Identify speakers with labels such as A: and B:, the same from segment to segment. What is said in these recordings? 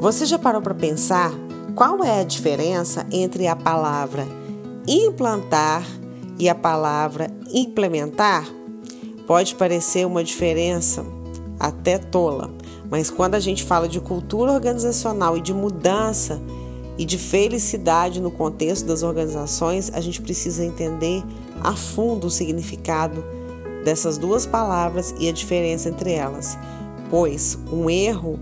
A: Você já parou para pensar qual é a diferença entre a palavra implantar e a palavra implementar? Pode parecer uma diferença até tola, mas quando a gente fala de cultura organizacional e de mudança e de felicidade no contexto das organizações, a gente precisa entender a fundo o significado dessas duas palavras e a diferença entre elas, pois um erro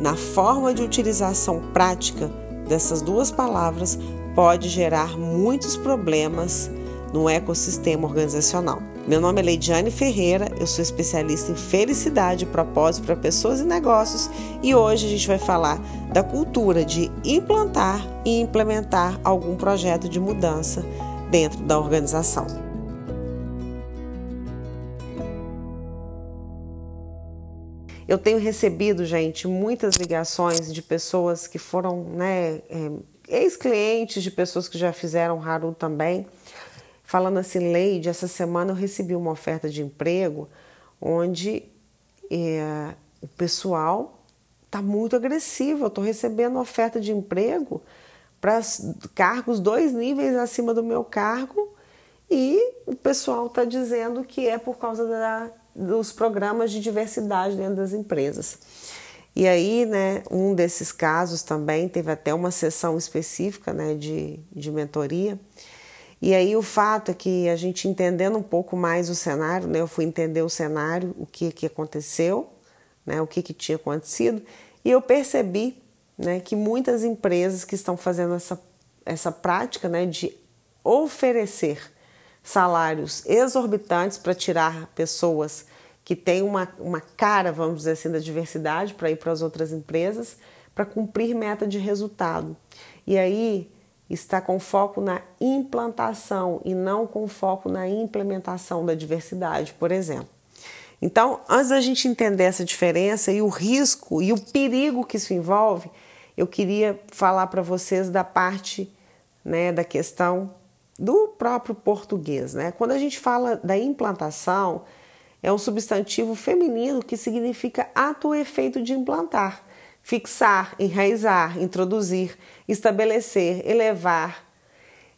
A: na forma de utilização prática dessas duas palavras pode gerar muitos problemas no ecossistema organizacional. Meu nome é Leidiane Ferreira, eu sou especialista em felicidade e propósito para pessoas e negócios e hoje a gente vai falar da cultura de implantar e implementar algum projeto de mudança dentro da organização. Eu tenho recebido, gente, muitas ligações de pessoas que foram, né, é, ex-clientes, de pessoas que já fizeram Haru também, falando assim, Leide, essa semana eu recebi uma oferta de emprego onde é, o pessoal está muito agressivo. Eu estou recebendo oferta de emprego para cargos dois níveis acima do meu cargo e o pessoal está dizendo que é por causa da, dos programas de diversidade dentro das empresas. E aí, né, um desses casos também teve até uma sessão específica né, de, de mentoria. E aí o fato é que a gente entendendo um pouco mais o cenário, né, eu fui entender o cenário, o que, que aconteceu, né, o que, que tinha acontecido, e eu percebi né, que muitas empresas que estão fazendo essa, essa prática né, de oferecer salários exorbitantes para tirar pessoas que têm uma, uma cara, vamos dizer assim, da diversidade para ir para as outras empresas, para cumprir meta de resultado. E aí está com foco na implantação e não com foco na implementação da diversidade, por exemplo. Então, antes da gente entender essa diferença e o risco e o perigo que isso envolve, eu queria falar para vocês da parte né, da questão do próprio português. Né? Quando a gente fala da implantação, é um substantivo feminino que significa ato ou efeito de implantar, fixar, enraizar, introduzir, estabelecer, elevar.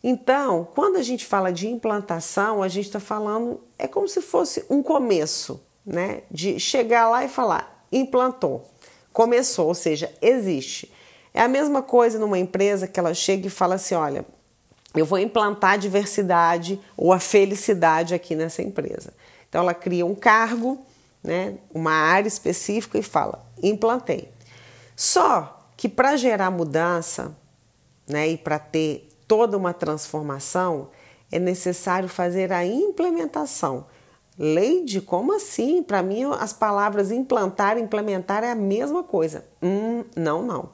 A: Então, quando a gente fala de implantação, a gente está falando, é como se fosse um começo, né? De chegar lá e falar, implantou, começou, ou seja, existe. É a mesma coisa numa empresa que ela chega e fala assim: olha, eu vou implantar a diversidade ou a felicidade aqui nessa empresa. Então ela cria um cargo, né, uma área específica e fala: implantei. Só que para gerar mudança, né, e para ter toda uma transformação, é necessário fazer a implementação. Leide, como assim? Para mim, as palavras implantar e implementar é a mesma coisa. Hum, não, não.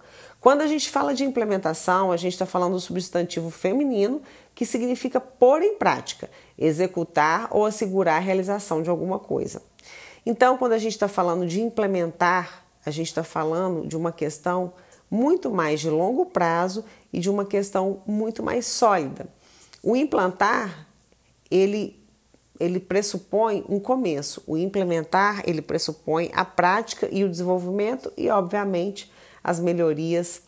A: Quando a gente fala de implementação, a gente está falando do substantivo feminino, que significa pôr em prática, executar ou assegurar a realização de alguma coisa. Então, quando a gente está falando de implementar, a gente está falando de uma questão muito mais de longo prazo e de uma questão muito mais sólida. O implantar, ele, ele pressupõe um começo. O implementar, ele pressupõe a prática e o desenvolvimento e, obviamente, as melhorias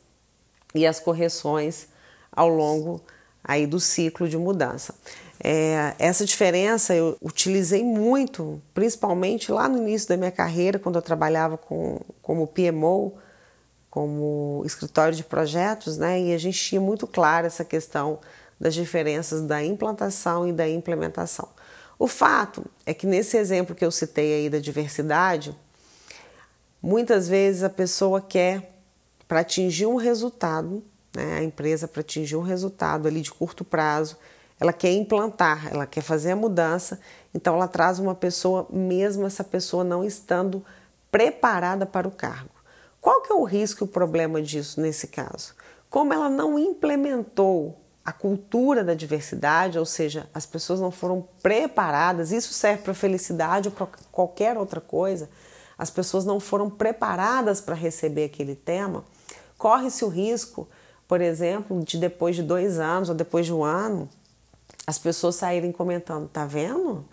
A: e as correções ao longo aí do ciclo de mudança. É, essa diferença eu utilizei muito, principalmente lá no início da minha carreira, quando eu trabalhava com, como PMO, como escritório de projetos, né? E a gente tinha muito claro essa questão das diferenças da implantação e da implementação. O fato é que nesse exemplo que eu citei aí da diversidade, muitas vezes a pessoa quer para atingir um resultado, né, a empresa para atingir um resultado ali de curto prazo, ela quer implantar, ela quer fazer a mudança, então ela traz uma pessoa, mesmo essa pessoa não estando preparada para o cargo. Qual que é o risco e o problema disso nesse caso? Como ela não implementou a cultura da diversidade, ou seja, as pessoas não foram preparadas, isso serve para felicidade ou para qualquer outra coisa, as pessoas não foram preparadas para receber aquele tema, corre-se o risco, por exemplo, de depois de dois anos ou depois de um ano, as pessoas saírem comentando: tá vendo?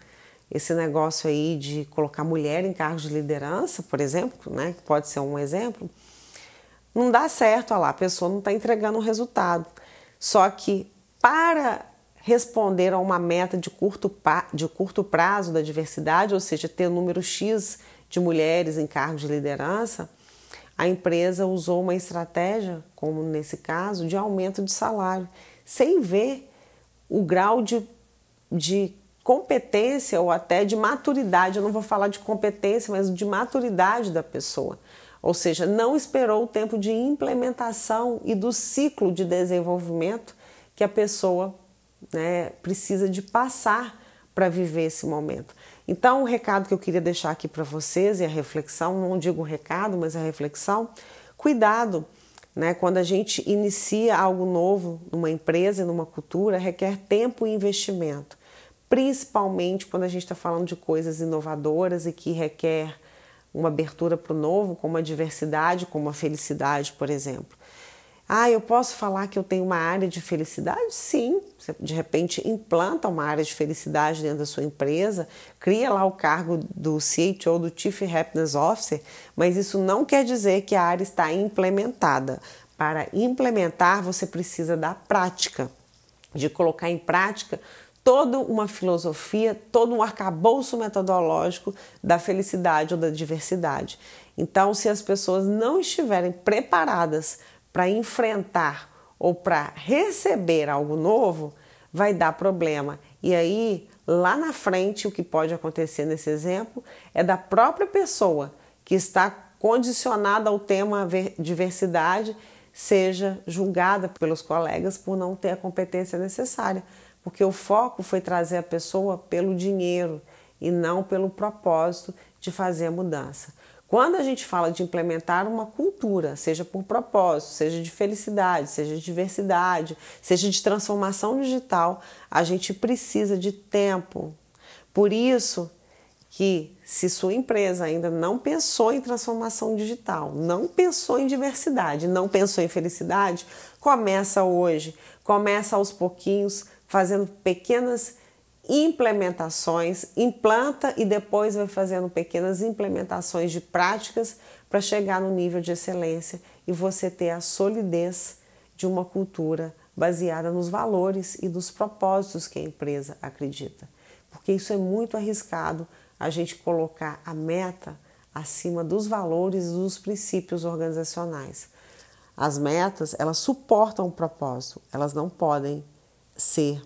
A: Esse negócio aí de colocar mulher em cargos de liderança, por exemplo, né, que pode ser um exemplo, não dá certo, olha lá, a pessoa não está entregando um resultado. Só que para responder a uma meta de curto, de curto prazo da diversidade, ou seja, ter número X de mulheres em cargos de liderança, a empresa usou uma estratégia, como nesse caso, de aumento de salário, sem ver o grau de, de competência ou até de maturidade. Eu não vou falar de competência, mas de maturidade da pessoa. Ou seja, não esperou o tempo de implementação e do ciclo de desenvolvimento que a pessoa né, precisa de passar para viver esse momento. Então, o recado que eu queria deixar aqui para vocês e a reflexão, não digo recado, mas a reflexão, cuidado, né? Quando a gente inicia algo novo numa empresa, numa cultura, requer tempo e investimento, principalmente quando a gente está falando de coisas inovadoras e que requer uma abertura para o novo, como a diversidade, como a felicidade, por exemplo. Ah, eu posso falar que eu tenho uma área de felicidade? Sim. Você de repente implanta uma área de felicidade dentro da sua empresa, cria lá o cargo do CHO, do Chief Happiness Officer, mas isso não quer dizer que a área está implementada. Para implementar, você precisa da prática, de colocar em prática toda uma filosofia, todo um arcabouço metodológico da felicidade ou da diversidade. Então, se as pessoas não estiverem preparadas para enfrentar ou para receber algo novo, vai dar problema. E aí, lá na frente, o que pode acontecer nesse exemplo é da própria pessoa que está condicionada ao tema diversidade seja julgada pelos colegas por não ter a competência necessária, porque o foco foi trazer a pessoa pelo dinheiro e não pelo propósito de fazer a mudança. Quando a gente fala de implementar uma cultura, seja por propósito, seja de felicidade, seja de diversidade, seja de transformação digital, a gente precisa de tempo. Por isso que se sua empresa ainda não pensou em transformação digital, não pensou em diversidade, não pensou em felicidade, começa hoje, começa aos pouquinhos, fazendo pequenas implementações, implanta e depois vai fazendo pequenas implementações de práticas para chegar no nível de excelência e você ter a solidez de uma cultura baseada nos valores e nos propósitos que a empresa acredita. Porque isso é muito arriscado a gente colocar a meta acima dos valores e dos princípios organizacionais. As metas, elas suportam o propósito, elas não podem ser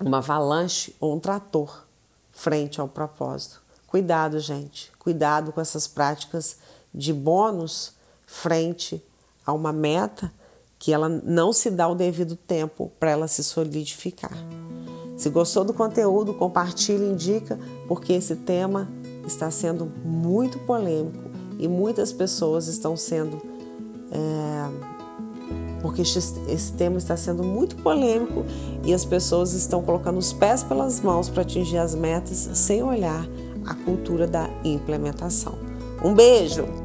A: uma avalanche ou um trator frente ao propósito. Cuidado, gente, cuidado com essas práticas de bônus frente a uma meta que ela não se dá o devido tempo para ela se solidificar. Se gostou do conteúdo, compartilhe, indica, porque esse tema está sendo muito polêmico e muitas pessoas estão sendo é, porque esse tema está sendo muito polêmico e as pessoas estão colocando os pés pelas mãos para atingir as metas sem olhar a cultura da implementação. Um beijo!